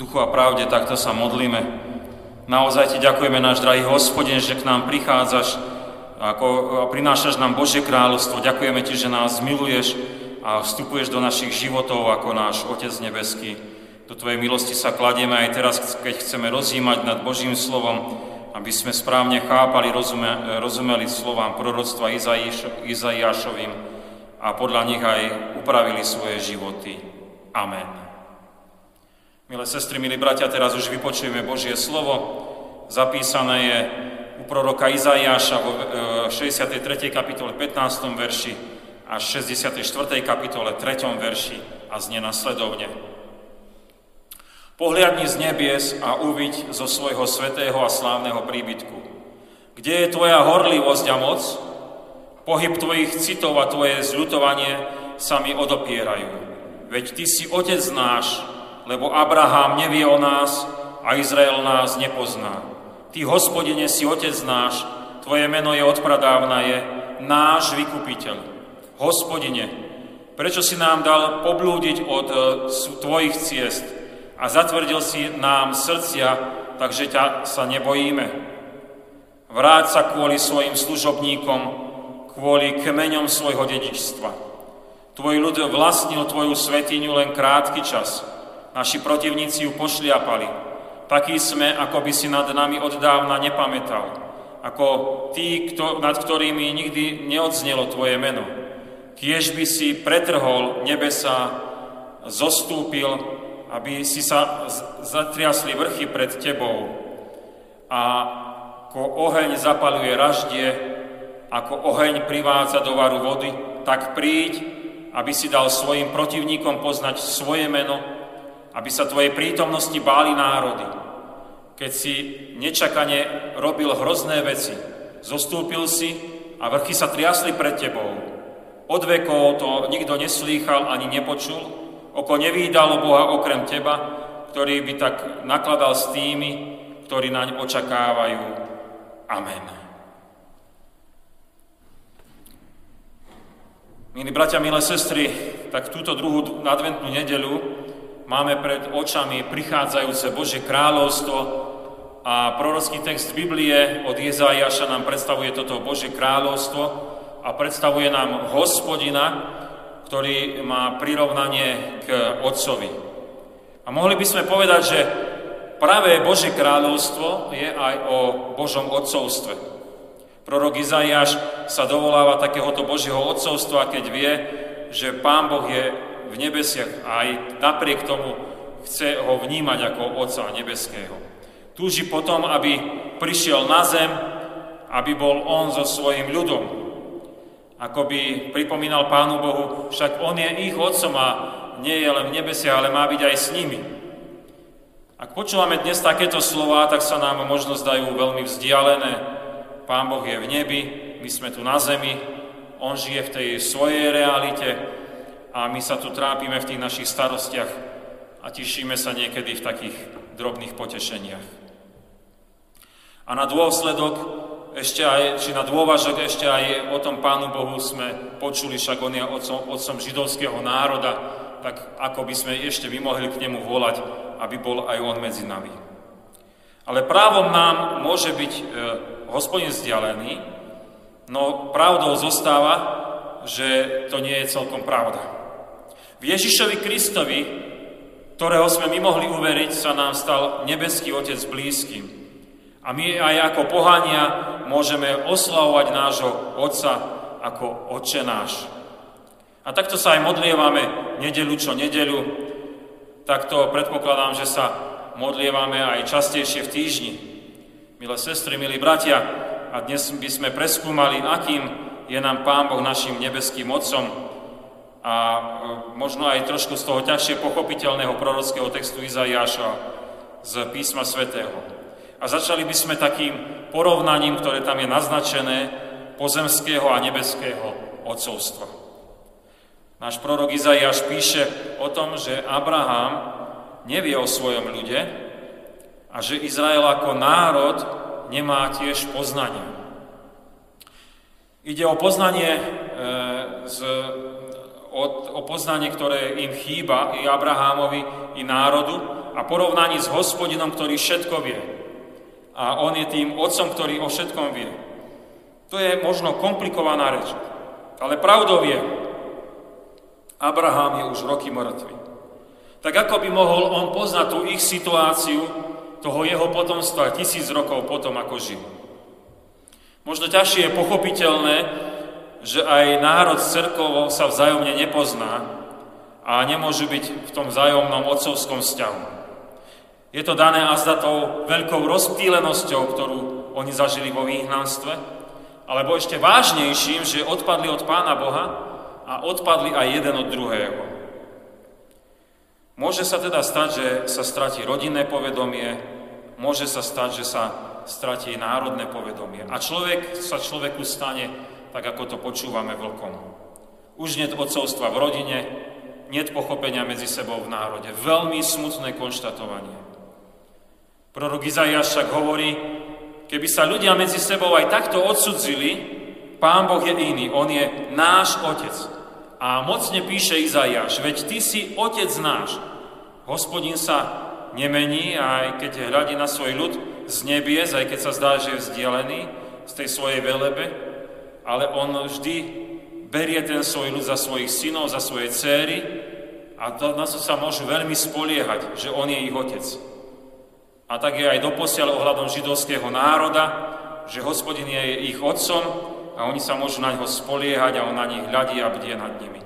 duchu a pravde takto sa modlíme. Naozaj ti ďakujeme, náš drahý hospodin, že k nám prichádzaš ako, a prinášaš nám Božie kráľovstvo. Ďakujeme ti, že nás miluješ a vstupuješ do našich životov ako náš Otec nebeský. Do Tvojej milosti sa kladieme aj teraz, keď chceme rozímať nad Božím slovom, aby sme správne chápali, rozume, rozumeli slovám proroctva Izaiášovým a podľa nich aj upravili svoje životy. Amen. Milé sestry, milí bratia, teraz už vypočujeme Božie slovo. Zapísané je u proroka Izaiáša v 63. E, kapitole 15. verši a 64. kapitole 3. verši a znie nasledovne. Pohliadni z nebies a uviď zo svojho svetého a slávneho príbytku. Kde je tvoja horlivosť a moc? Pohyb tvojich citov a tvoje zľutovanie sa mi odopierajú. Veď ty si otec náš, lebo Abraham nevie o nás a Izrael nás nepozná. Ty, hospodine, si otec náš, tvoje meno je odpradávna, je náš vykupiteľ. Hospodine, prečo si nám dal poblúdiť od e, tvojich ciest? a zatvrdil si nám srdcia, takže ťa sa nebojíme. Vráť sa kvôli svojim služobníkom, kvôli kmeňom svojho dedičstva. Tvoj ľud vlastnil tvoju svetiňu len krátky čas. Naši protivníci ju pošliapali. Takí sme, ako by si nad nami od dávna nepamätal. Ako tí, kto, nad ktorými nikdy neodznelo tvoje meno. Kiež by si pretrhol nebesa, zostúpil aby si sa zatriasli vrchy pred tebou a ako oheň zapaluje raždie, ako oheň privádza do varu vody, tak príď, aby si dal svojim protivníkom poznať svoje meno, aby sa tvojej prítomnosti báli národy. Keď si nečakane robil hrozné veci, zostúpil si a vrchy sa triasli pred tebou. Od vekov to nikto neslýchal ani nepočul, Oko nevýdalo Boha okrem teba, ktorý by tak nakladal s tými, ktorí naň očakávajú. Amen. Milí bratia, milé sestry, tak túto druhú adventnú nedelu máme pred očami prichádzajúce Božie kráľovstvo a prorocký text Biblie od Jezájaša nám predstavuje toto Božie kráľovstvo a predstavuje nám hospodina, ktorý má prirovnanie k Otcovi. A mohli by sme povedať, že pravé Božie kráľovstvo je aj o Božom Otcovstve. Prorok Izaiáš sa dovoláva takéhoto Božieho Otcovstva, keď vie, že Pán Boh je v nebesiach a aj napriek tomu chce ho vnímať ako Otca Nebeského. Túži potom, aby prišiel na zem, aby bol on so svojím ľudom, ako by pripomínal Pánu Bohu, však On je ich otcom a nie je len v nebesiach, ale má byť aj s nimi. Ak počúvame dnes takéto slova, tak sa nám možno zdajú veľmi vzdialené. Pán Boh je v nebi, my sme tu na zemi, On žije v tej svojej realite a my sa tu trápime v tých našich starostiach a tešíme sa niekedy v takých drobných potešeniach. A na dôsledok ešte aj, či na dôvažok ešte aj o tom Pánu Bohu sme počuli, však on je otcom, otcom židovského národa, tak ako by sme ešte by mohli k nemu volať, aby bol aj on medzi nami. Ale právom nám môže byť e, hospodin vzdialený, no pravdou zostáva, že to nie je celkom pravda. V Ježišovi Kristovi, ktorého sme my mohli uveriť, sa nám stal nebeský Otec blízkym. A my aj ako pohania môžeme oslavovať nášho Otca ako Otče náš. A takto sa aj modlievame nedelu čo nedelu. Takto predpokladám, že sa modlievame aj častejšie v týždni. Milé sestry, milí bratia, a dnes by sme preskúmali, akým je nám Pán Boh našim nebeským Otcom a e, možno aj trošku z toho ťažšie pochopiteľného prorockého textu Izaiáša z písma svätého. A začali by sme takým porovnaním, ktoré tam je naznačené, pozemského a nebeského odcovstva. Náš prorok Izaiáš píše o tom, že Abraham nevie o svojom ľude a že Izrael ako národ nemá tiež poznanie. Ide o poznanie, e, z, o, o poznanie, ktoré im chýba i Abrahámovi, i národu, a porovnaní s hospodinom, ktorý všetko vie. A on je tým otcom, ktorý o všetkom vie. To je možno komplikovaná reč. Ale pravdou je, Abraham je už roky mŕtvy. Tak ako by mohol on poznať tú ich situáciu, toho jeho potomstva tisíc rokov potom, ako žil. Možno ťažšie je pochopiteľné, že aj národ s cerkovou sa vzájomne nepozná a nemôžu byť v tom vzájomnom otcovskom vzťahu. Je to dané azda tou veľkou rozptýlenosťou, ktorú oni zažili vo výhnanstve, alebo ešte vážnejším, že odpadli od Pána Boha a odpadli aj jeden od druhého. Môže sa teda stať, že sa stratí rodinné povedomie, môže sa stať, že sa stratí národné povedomie. A človek sa človeku stane tak, ako to počúvame vlkom. Už nie odcovstva v rodine, nie pochopenia medzi sebou v národe. Veľmi smutné konštatovanie. Prorok Izaiáš však hovorí, keby sa ľudia medzi sebou aj takto odsudzili, Pán Boh je iný, On je náš Otec. A mocne píše Izaiáš, veď Ty si Otec náš, Hospodin sa nemení, aj keď hľadí na svoj ľud z nebies, aj keď sa zdá, že je vzdialený z tej svojej velebe, ale on vždy berie ten svoj ľud za svojich synov, za svoje céry a to, na to sa môžu veľmi spoliehať, že on je ich otec. A tak je aj doposiaľ ohľadom židovského národa, že hospodin je ich otcom a oni sa môžu na ňo spoliehať a on na nich hľadí a bdie nad nimi.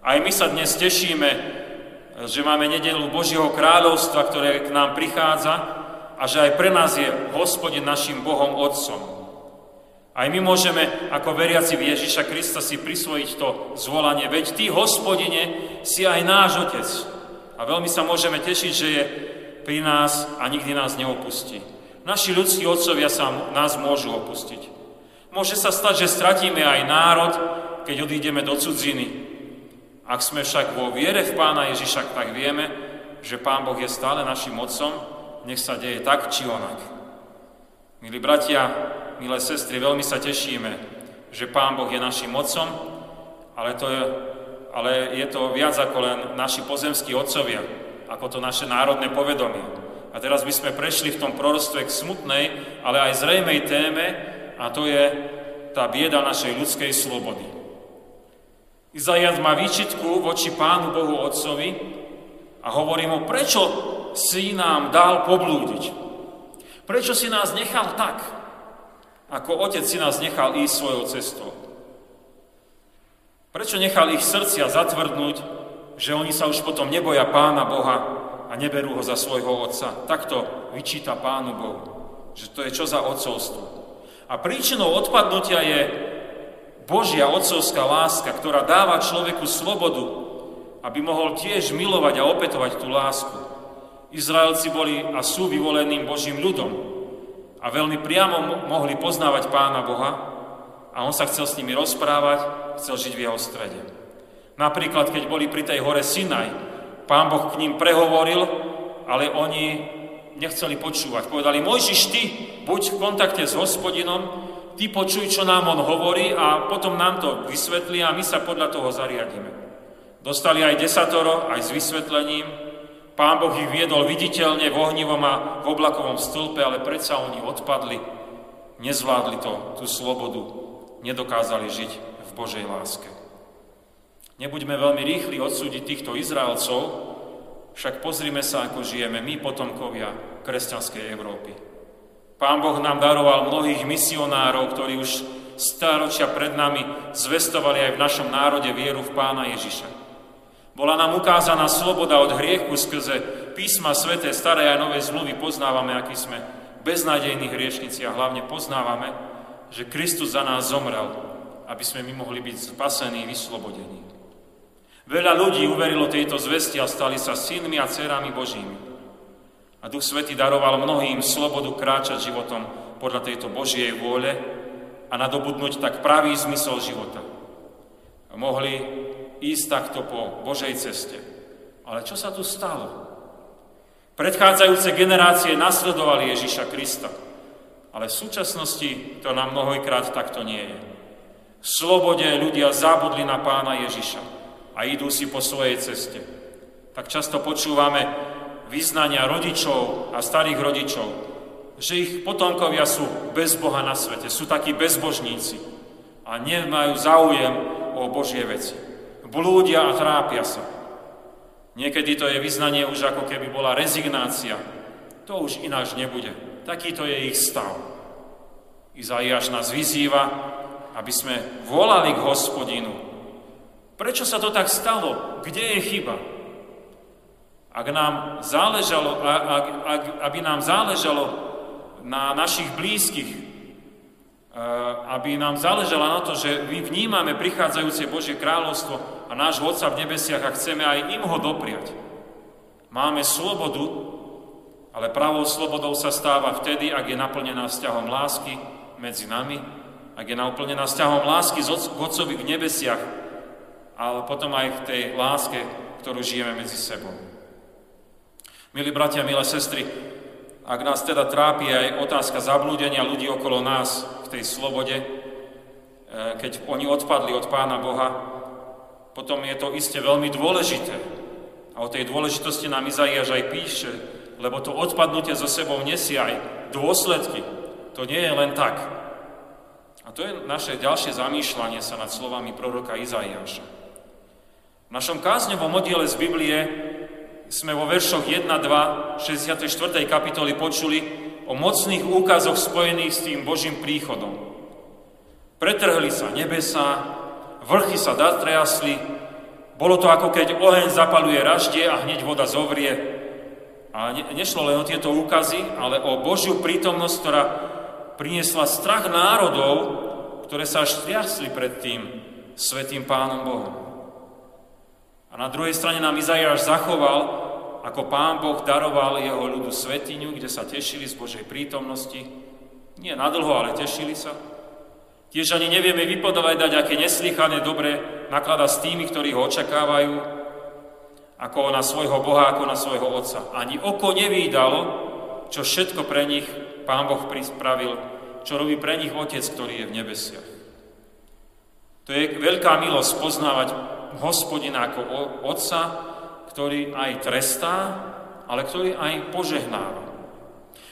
Aj my sa dnes tešíme, že máme nedelu Božieho kráľovstva, ktoré k nám prichádza a že aj pre nás je Hospodin našim Bohom Otcom. Aj my môžeme ako veriaci v Ježiša Krista si prisvojiť to zvolanie. Veď Ty, Hospodine, si aj náš Otec. A veľmi sa môžeme tešiť, že je pri nás a nikdy nás neopustí. Naši ľudskí otcovia sa nás môžu opustiť. Môže sa stať, že stratíme aj národ, keď odídeme do cudziny, ak sme však vo viere v Pána Ježiša, tak vieme, že Pán Boh je stále našim Otcom, nech sa deje tak či onak. Milí bratia, milé sestry, veľmi sa tešíme, že Pán Boh je našim Otcom, ale, to je, ale je to viac ako len naši pozemskí otcovia, ako to naše národné povedomie. A teraz by sme prešli v tom prorostve k smutnej, ale aj zrejmej téme, a to je tá bieda našej ľudskej slobody. Izaias má výčitku voči Pánu Bohu Otcovi a hovorí mu, prečo si nám dal poblúdiť? Prečo si nás nechal tak, ako Otec si nás nechal ísť svojou cestou? Prečo nechal ich srdcia zatvrdnúť, že oni sa už potom neboja Pána Boha a neberú ho za svojho Otca? Takto vyčíta Pánu Bohu, že to je čo za otcovstvo. A príčinou odpadnutia je Božia otcovská láska, ktorá dáva človeku slobodu, aby mohol tiež milovať a opetovať tú lásku. Izraelci boli a sú vyvoleným Božím ľudom a veľmi priamo mohli poznávať Pána Boha a on sa chcel s nimi rozprávať, chcel žiť v jeho strede. Napríklad, keď boli pri tej hore Sinaj, Pán Boh k ním prehovoril, ale oni nechceli počúvať. Povedali, Mojžiš, ty buď v kontakte s hospodinom, ty počuj, čo nám on hovorí a potom nám to vysvetlí a my sa podľa toho zariadíme. Dostali aj desatoro, aj s vysvetlením. Pán Boh ich viedol viditeľne v ohnivom a v oblakovom stĺpe, ale predsa oni odpadli, nezvládli to, tú slobodu, nedokázali žiť v Božej láske. Nebuďme veľmi rýchli odsúdiť týchto Izraelcov, však pozrime sa, ako žijeme my, potomkovia kresťanskej Európy. Pán Boh nám daroval mnohých misionárov, ktorí už stáročia pred nami zvestovali aj v našom národe vieru v Pána Ježiša. Bola nám ukázaná sloboda od hriechu skrze písma sveté, staré a nové zmluvy. Poznávame, akí sme beznádejní hriešnici a hlavne poznávame, že Kristus za nás zomrel, aby sme my mohli byť spasení, vyslobodení. Veľa ľudí uverilo tejto zvesti a stali sa synmi a dcerami Božími. A Duch Svetý daroval mnohým slobodu kráčať životom podľa tejto Božieje vôle a nadobudnúť tak pravý zmysel života. A mohli ísť takto po Božej ceste. Ale čo sa tu stalo? Predchádzajúce generácie nasledovali Ježiša Krista, ale v súčasnosti to nám mnohojkrát takto nie je. V slobode ľudia zabudli na pána Ježiša a idú si po svojej ceste. Tak často počúvame, vyznania rodičov a starých rodičov, že ich potomkovia sú bez Boha na svete, sú takí bezbožníci a nemajú záujem o Božie veci. Blúdia a trápia sa. Niekedy to je vyznanie už ako keby bola rezignácia. To už ináč nebude. Takýto je ich stav. Izaiáš nás vyzýva, aby sme volali k hospodinu. Prečo sa to tak stalo? Kde je chyba? Ak nám záležalo, ak, ak, aby nám záležalo na našich blízkych, e, aby nám záležalo na to, že my vnímame prichádzajúce Božie kráľovstvo a náš Otca v nebesiach a chceme aj im ho dopriať. Máme slobodu, ale pravou slobodou sa stáva vtedy, ak je naplnená vzťahom lásky medzi nami, ak je naplnená vzťahom lásky k Otcovi v nebesiach, ale potom aj v tej láske, ktorú žijeme medzi sebou. Milí bratia, milé sestry, ak nás teda trápi aj otázka zablúdenia ľudí okolo nás v tej slobode, e, keď oni odpadli od Pána Boha, potom je to iste veľmi dôležité. A o tej dôležitosti nám Izaiáš aj píše, lebo to odpadnutie zo sebou nesie aj dôsledky. To nie je len tak. A to je naše ďalšie zamýšľanie sa nad slovami proroka Izaiáša. V našom kázňovom oddiele z Biblie sme vo veršoch 1, 2, 64. kapitoly počuli o mocných úkazoch spojených s tým Božím príchodom. Pretrhli sa nebesa, vrchy sa datriasli, bolo to ako keď oheň zapaluje raždie a hneď voda zovrie. A ne, nešlo len o tieto úkazy, ale o Božiu prítomnosť, ktorá priniesla strach národov, ktoré sa až triasli pred tým svetým Pánom Bohom. A na druhej strane nám Izaiáš zachoval, ako Pán Boh daroval jeho ľudu svetiňu, kde sa tešili z Božej prítomnosti. Nie nadlho, ale tešili sa. Tiež ani nevieme vypovedať, aké neslychané dobre naklada s tými, ktorí ho očakávajú, ako na svojho Boha, ako na svojho Otca. Ani oko nevídalo, čo všetko pre nich Pán Boh pripravil, čo robí pre nich Otec, ktorý je v nebesiach. To je veľká milosť poznávať hospodina ako otca, ktorý aj trestá, ale ktorý aj požehnáva.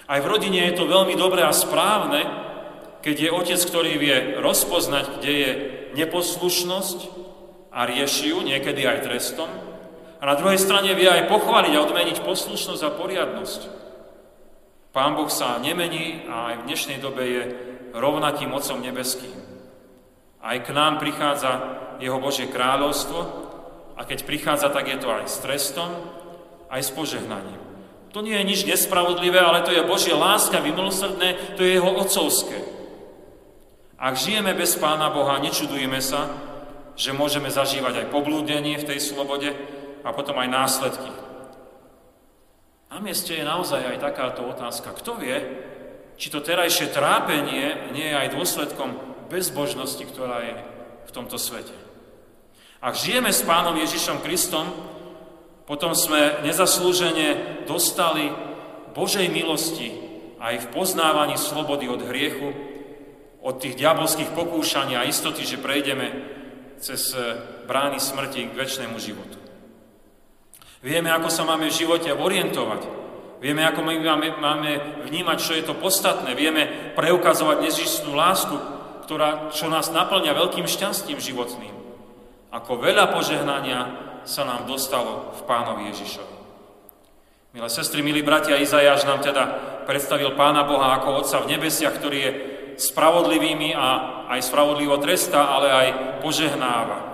Aj v rodine je to veľmi dobré a správne, keď je otec, ktorý vie rozpoznať, kde je neposlušnosť a rieši ju, niekedy aj trestom, a na druhej strane vie aj pochváliť a odmeniť poslušnosť a poriadnosť. Pán Boh sa nemení a aj v dnešnej dobe je rovnakým Otcom nebeským. Aj k nám prichádza jeho Božie kráľovstvo a keď prichádza, tak je to aj s trestom, aj s požehnaním. To nie je nič nespravodlivé, ale to je Božie láska, vymilosrdné, to je jeho otcovské. Ak žijeme bez Pána Boha, nečudujeme sa, že môžeme zažívať aj poblúdenie v tej slobode a potom aj následky. Na mieste je naozaj aj takáto otázka. Kto vie, či to terajšie trápenie nie je aj dôsledkom bezbožnosti, ktorá je v tomto svete. Ak žijeme s Pánom Ježišom Kristom, potom sme nezaslúžene dostali Božej milosti aj v poznávaní slobody od hriechu, od tých diabolských pokúšaní a istoty, že prejdeme cez brány smrti k väčšnému životu. Vieme, ako sa máme v živote orientovať. Vieme, ako my máme, máme vnímať, čo je to podstatné. Vieme preukazovať nezištnú lásku, ktorá, čo nás naplňa veľkým šťastím životným. Ako veľa požehnania sa nám dostalo v Pánovi Ježišovi. Milé sestry, milí bratia, Izajáš nám teda predstavil Pána Boha ako Otca v nebesiach, ktorý je spravodlivými a aj spravodlivo trestá, ale aj požehnáva. E,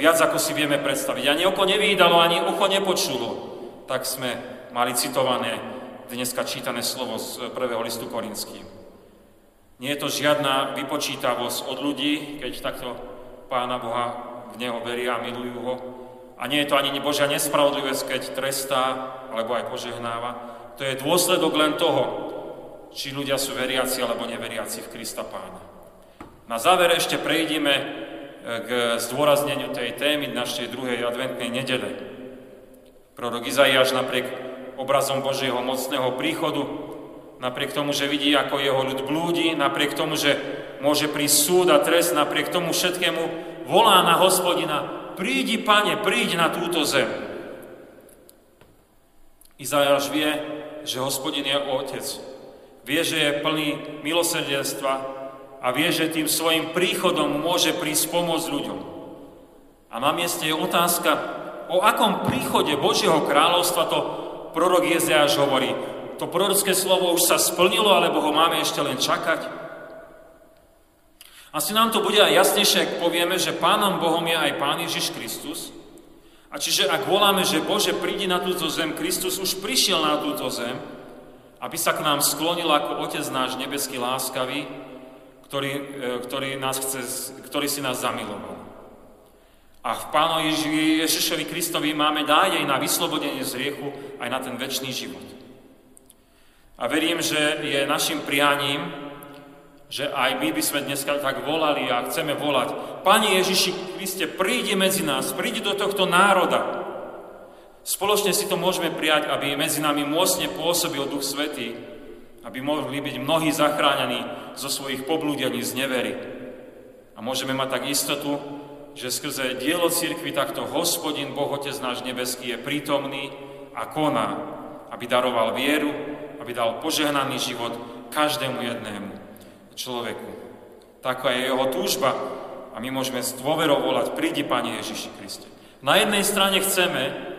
viac ako si vieme predstaviť. Ani oko nevídalo, ani ucho nepočulo. Tak sme mali citované dneska čítané slovo z prvého listu Korinským. Nie je to žiadna vypočítavosť od ľudí, keď takto Pána Boha, v Neho veria a milujú Ho. A nie je to ani Božia nespravodlivosť, keď trestá alebo aj požehnáva. To je dôsledok len toho, či ľudia sú veriaci alebo neveriaci v Krista Pána. Na záver ešte prejdeme e, k zdôrazneniu tej témy našej druhej adventnej nedele. Prorok Izaiáš napriek obrazom Božieho mocného príchodu, napriek tomu, že vidí, ako jeho ľud blúdi, napriek tomu, že môže prísť súd a trest, napriek tomu všetkému volá na hospodina, prídi, pane, príď na túto zem. Izajáš vie, že hospodin je otec. Vie, že je plný milosrdenstva a vie, že tým svojim príchodom môže prísť pomôcť ľuďom. A na mieste je otázka, o akom príchode Božieho kráľovstva to prorok Jezeáš hovorí. To prorocké slovo už sa splnilo, alebo ho máme ešte len čakať? Asi nám to bude aj jasnejšie, ak povieme, že Pánom Bohom je aj Pán Ježiš Kristus. A čiže ak voláme, že Bože prídi na túto zem, Kristus už prišiel na túto zem, aby sa k nám sklonil ako Otec náš nebeský láskavý, ktorý, e, ktorý, nás chce, ktorý si nás zamiloval. A v Pánu Ježišovi Kristovi máme nádej na vyslobodenie z riechu aj na ten väčší život. A verím, že je našim prianím, že aj my by sme dneska tak volali a chceme volať. Pani Ježiši Kriste, prídi medzi nás, prídi do tohto národa. Spoločne si to môžeme prijať, aby medzi nami môcne pôsobil Duch Svetý, aby mohli byť mnohí zachránení zo svojich poblúdení z nevery. A môžeme mať tak istotu, že skrze dielo církvy takto hospodin, Boh Otec náš nebeský je prítomný a koná, aby daroval vieru, aby dal požehnaný život každému jednému človeku. Taká je jeho túžba a my môžeme s dôverou volať, prídi Pane Ježiši Kriste. Na jednej strane chceme,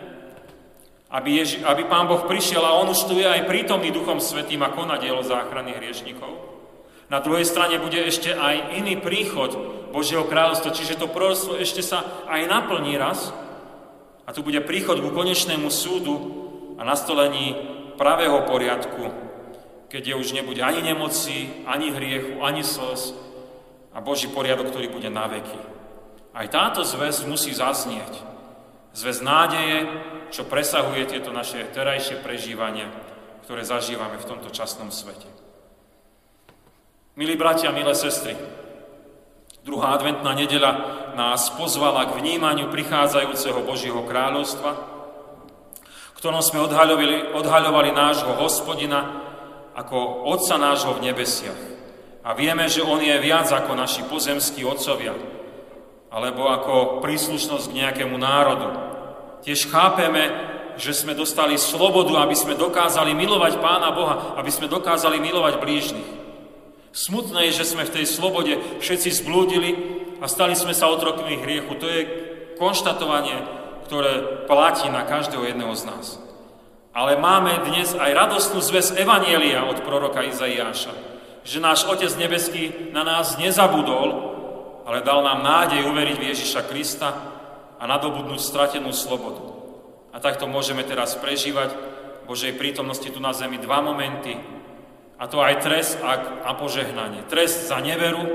aby, Ježi, aby Pán Boh prišiel a On už tu je aj prítomný Duchom Svetým a koná dielo záchrany hriešnikov. Na druhej strane bude ešte aj iný príchod Božieho kráľovstva, čiže to proroctvo ešte sa aj naplní raz a tu bude príchod ku konečnému súdu a nastolení pravého poriadku keď je už nebude ani nemoci, ani hriechu, ani slz a Boží poriadok, ktorý bude na veky. Aj táto zväz musí zaznieť. Zväz nádeje, čo presahuje tieto naše terajšie prežívania, ktoré zažívame v tomto časnom svete. Milí bratia, milé sestry, druhá adventná nedela nás pozvala k vnímaniu prichádzajúceho Božieho kráľovstva, ktorom sme odhaľovali, odhaľovali nášho hospodina, ako Otca nášho v nebesiach. A vieme, že On je viac ako naši pozemskí otcovia, alebo ako príslušnosť k nejakému národu. Tiež chápeme, že sme dostali slobodu, aby sme dokázali milovať Pána Boha, aby sme dokázali milovať blížnych. Smutné je, že sme v tej slobode všetci zblúdili a stali sme sa otrokmi hriechu. To je konštatovanie, ktoré platí na každého jedného z nás. Ale máme dnes aj radostnú zväz Evanielia od proroka Izaiáša, že náš Otec Nebeský na nás nezabudol, ale dal nám nádej uveriť v Ježiša Krista a nadobudnúť stratenú slobodu. A takto môžeme teraz prežívať Božej prítomnosti tu na zemi dva momenty, a to aj trest a, požehnanie. Trest za neveru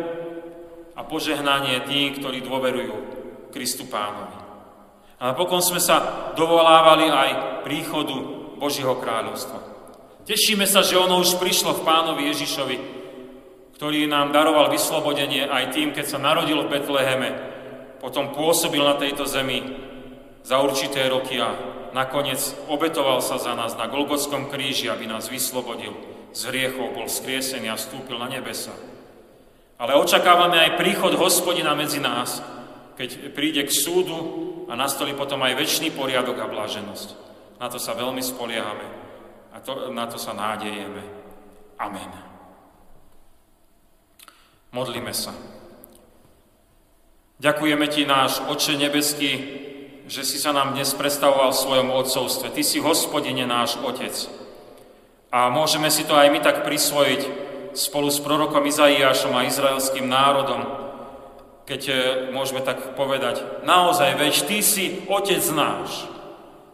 a požehnanie tým, ktorí dôverujú Kristu Pánovi. A napokon sme sa dovolávali aj príchodu Božieho kráľovstva. Tešíme sa, že ono už prišlo v pánovi Ježišovi, ktorý nám daroval vyslobodenie aj tým, keď sa narodil v Betleheme, potom pôsobil na tejto zemi za určité roky a nakoniec obetoval sa za nás na Golgotskom kríži, aby nás vyslobodil z hriechov, bol skriesený a vstúpil na nebesa. Ale očakávame aj príchod hospodina medzi nás, keď príde k súdu a nastolí potom aj väčší poriadok a bláženosť. Na to sa veľmi spoliehame a to, na to sa nádejeme. Amen. Modlíme sa. Ďakujeme Ti, náš Oče nebeský, že si sa nám dnes predstavoval v svojom odcovstve. Ty si hospodine náš Otec. A môžeme si to aj my tak prisvojiť spolu s prorokom Izaiášom a izraelským národom, keď eh, môžeme tak povedať, naozaj, veď Ty si Otec náš.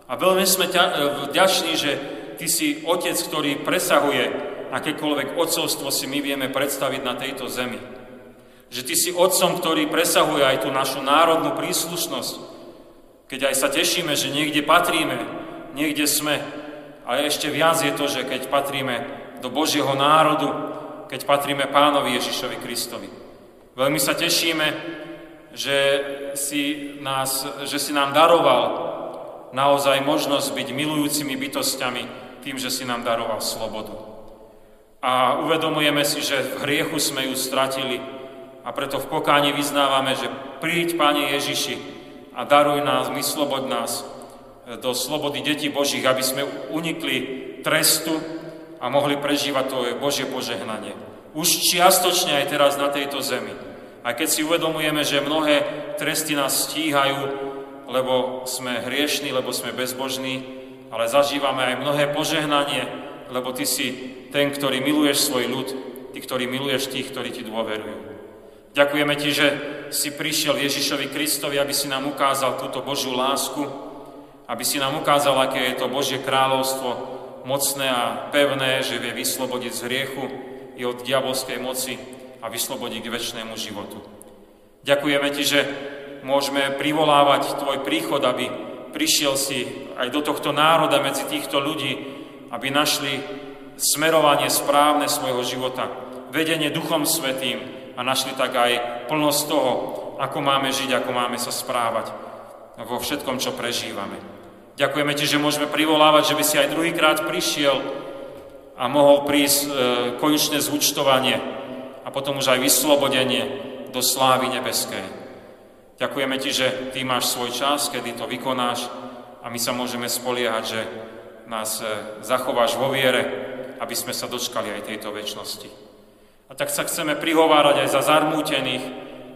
A veľmi sme ťa, e, vďační, že Ty si Otec, ktorý presahuje akékoľvek otcovstvo si my vieme predstaviť na tejto zemi. Že Ty si Otcom, ktorý presahuje aj tú našu národnú príslušnosť. Keď aj sa tešíme, že niekde patríme, niekde sme, ale ešte viac je to, že keď patríme do Božieho národu, keď patríme Pánovi Ježišovi Kristovi. Veľmi sa tešíme, že si, nás, že si nám daroval naozaj možnosť byť milujúcimi bytostiami tým, že si nám daroval slobodu. A uvedomujeme si, že v hriechu sme ju stratili a preto v pokáni vyznávame, že príď, Pane Ježiši, a daruj nás, vyslobod nás do slobody detí Božích, aby sme unikli trestu a mohli prežívať to Božie požehnanie. Už čiastočne aj teraz na tejto zemi. A keď si uvedomujeme, že mnohé tresty nás stíhajú, lebo sme hriešní, lebo sme bezbožní, ale zažívame aj mnohé požehnanie, lebo Ty si ten, ktorý miluješ svoj ľud, Ty, ktorý miluješ tých, ktorí Ti dôverujú. Ďakujeme Ti, že si prišiel Ježišovi Kristovi, aby si nám ukázal túto Božiu lásku, aby si nám ukázal, aké je to Božie kráľovstvo, mocné a pevné, že vie vyslobodiť z hriechu i od diabolskej moci a vyslobodiť k väčšnému životu. Ďakujeme Ti, že môžeme privolávať Tvoj príchod, aby prišiel si aj do tohto národa medzi týchto ľudí, aby našli smerovanie správne svojho života, vedenie Duchom Svetým, a našli tak aj plnosť toho, ako máme žiť, ako máme sa správať vo všetkom, čo prežívame. Ďakujeme Ti, že môžeme privolávať, že by si aj druhýkrát prišiel a mohol prísť e, konečné zúčtovanie a potom už aj vyslobodenie do slávy nebeskej. Ďakujeme Ti, že Ty máš svoj čas, kedy to vykonáš a my sa môžeme spoliehať, že nás e, zachováš vo viere, aby sme sa dočkali aj tejto väčšnosti. A tak sa chceme prihovárať aj za zarmútených,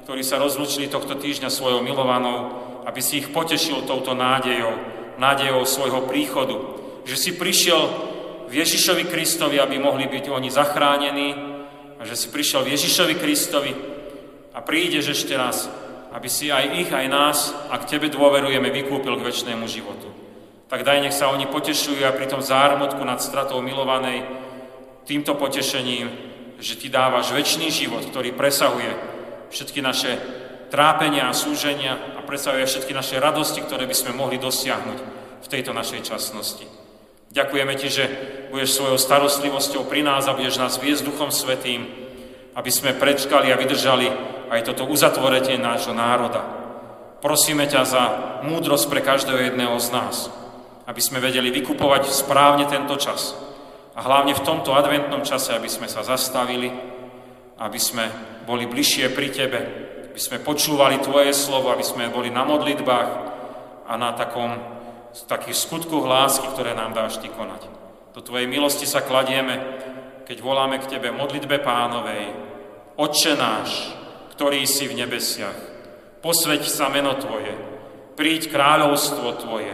ktorí sa rozlučili tohto týždňa svojou milovanou, aby si ich potešil touto nádejou, nádejou svojho príchodu. Že si prišiel v Ježišovi Kristovi, aby mohli byť oni zachránení a že si prišiel v Ježišovi Kristovi a prídeš ešte raz, aby si aj ich, aj nás, ak Tebe dôverujeme, vykúpil k väčšnému životu. Tak daj, nech sa oni potešujú a pri tom zármutku nad stratou milovanej týmto potešením že Ty dávaš väčší život, ktorý presahuje všetky naše trápenia a súženia a presahuje všetky naše radosti, ktoré by sme mohli dosiahnuť v tejto našej časnosti. Ďakujeme Ti, že budeš svojou starostlivosťou pri nás a budeš nás viesť Duchom Svetým, aby sme prečkali a vydržali aj toto uzatvorenie nášho národa. Prosíme ťa za múdrosť pre každého jedného z nás, aby sme vedeli vykupovať správne tento čas, a hlavne v tomto adventnom čase, aby sme sa zastavili, aby sme boli bližšie pri Tebe, aby sme počúvali Tvoje slovo, aby sme boli na modlitbách a na takom, takých skutkoch lásky, ktoré nám dáš Ty konať. Do Tvojej milosti sa kladieme, keď voláme k Tebe modlitbe pánovej. Otče náš, ktorý si v nebesiach, posveď sa meno Tvoje, príď kráľovstvo Tvoje,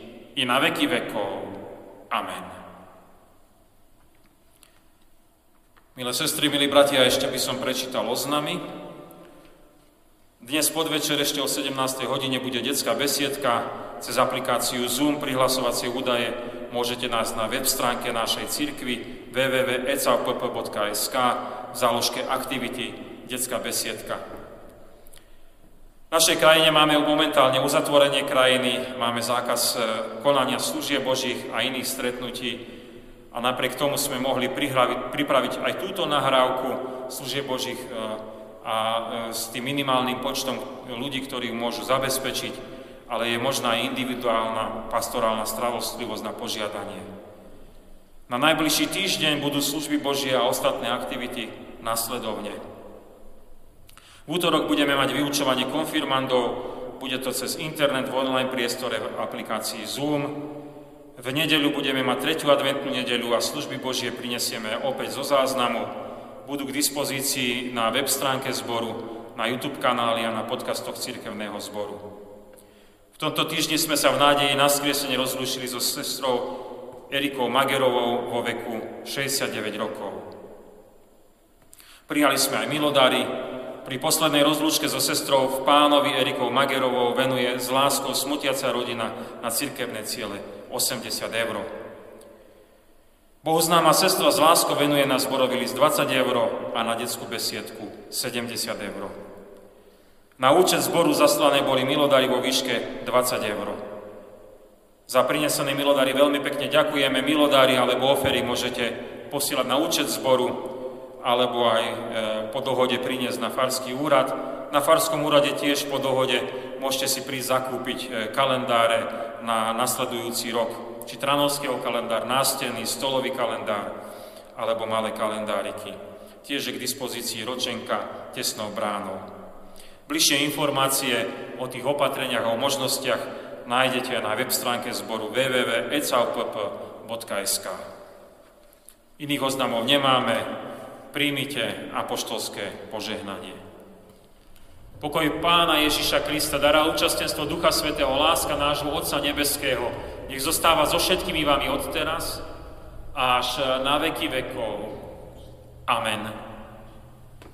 i na veky vekov. Amen. Milé sestry, milí bratia, ešte by som prečítal oznamy. Dnes podvečer ešte o 17. hodine bude detská besiedka cez aplikáciu Zoom, prihlasovacie údaje môžete nás na web stránke našej cirkvi www.ecapp.sk v záložke aktivity detská besiedka. V našej krajine máme momentálne uzatvorenie krajiny, máme zákaz eh, konania služieb Božích a iných stretnutí, a napriek tomu sme mohli pripraviť aj túto nahrávku služieb Božích e, a e, s tým minimálnym počtom ľudí, ktorí ju môžu zabezpečiť, ale je možná aj individuálna pastorálna stravostlivosť na požiadanie. Na najbližší týždeň budú služby Božie a ostatné aktivity nasledovne. V útorok budeme mať vyučovanie konfirmandov, bude to cez internet v online priestore v aplikácii Zoom, v nedeľu budeme mať tretiu adventnú nedeľu a služby Božie prinesieme opäť zo záznamu. Budú k dispozícii na web stránke zboru, na YouTube kanáli a na podcastoch Cirkevného zboru. V tomto týždni sme sa v nádeji na skriesenie rozlúčili so sestrou Erikou Magerovou vo veku 69 rokov. Prijali sme aj milodári. Pri poslednej rozlúčke so sestrou v pánovi Erikou Magerovou venuje s láskou smutiaca rodina na cirkevné ciele 80 eur. Bohoznáma sestra z lásko venuje na zborový list 20 eur a na detskú besiedku 70 eur. Na účet zboru zaslané boli milodary vo výške 20 eur. Za prinesené milodary veľmi pekne ďakujeme. Milodári alebo ofery môžete posielať na účet zboru alebo aj e, po dohode priniesť na farský úrad. Na farskom úrade tiež po dohode môžete si prísť zakúpiť e, kalendáre na nasledujúci rok. Či tranovského kalendár, nástenný, stolový kalendár alebo malé kalendáriky. Tiež je k dispozícii ročenka tesnou bránou. Bližšie informácie o tých opatreniach a o možnostiach nájdete na web stránke zboru www.ecalpp.sk. Iných oznamov nemáme, príjmite apoštolské požehnanie. Pokoj Pána Ježiša Krista, dará účastenstvo Ducha Svetého, láska nášho Otca Nebeského, nech zostáva so všetkými vami od teraz až na veky vekov. Amen.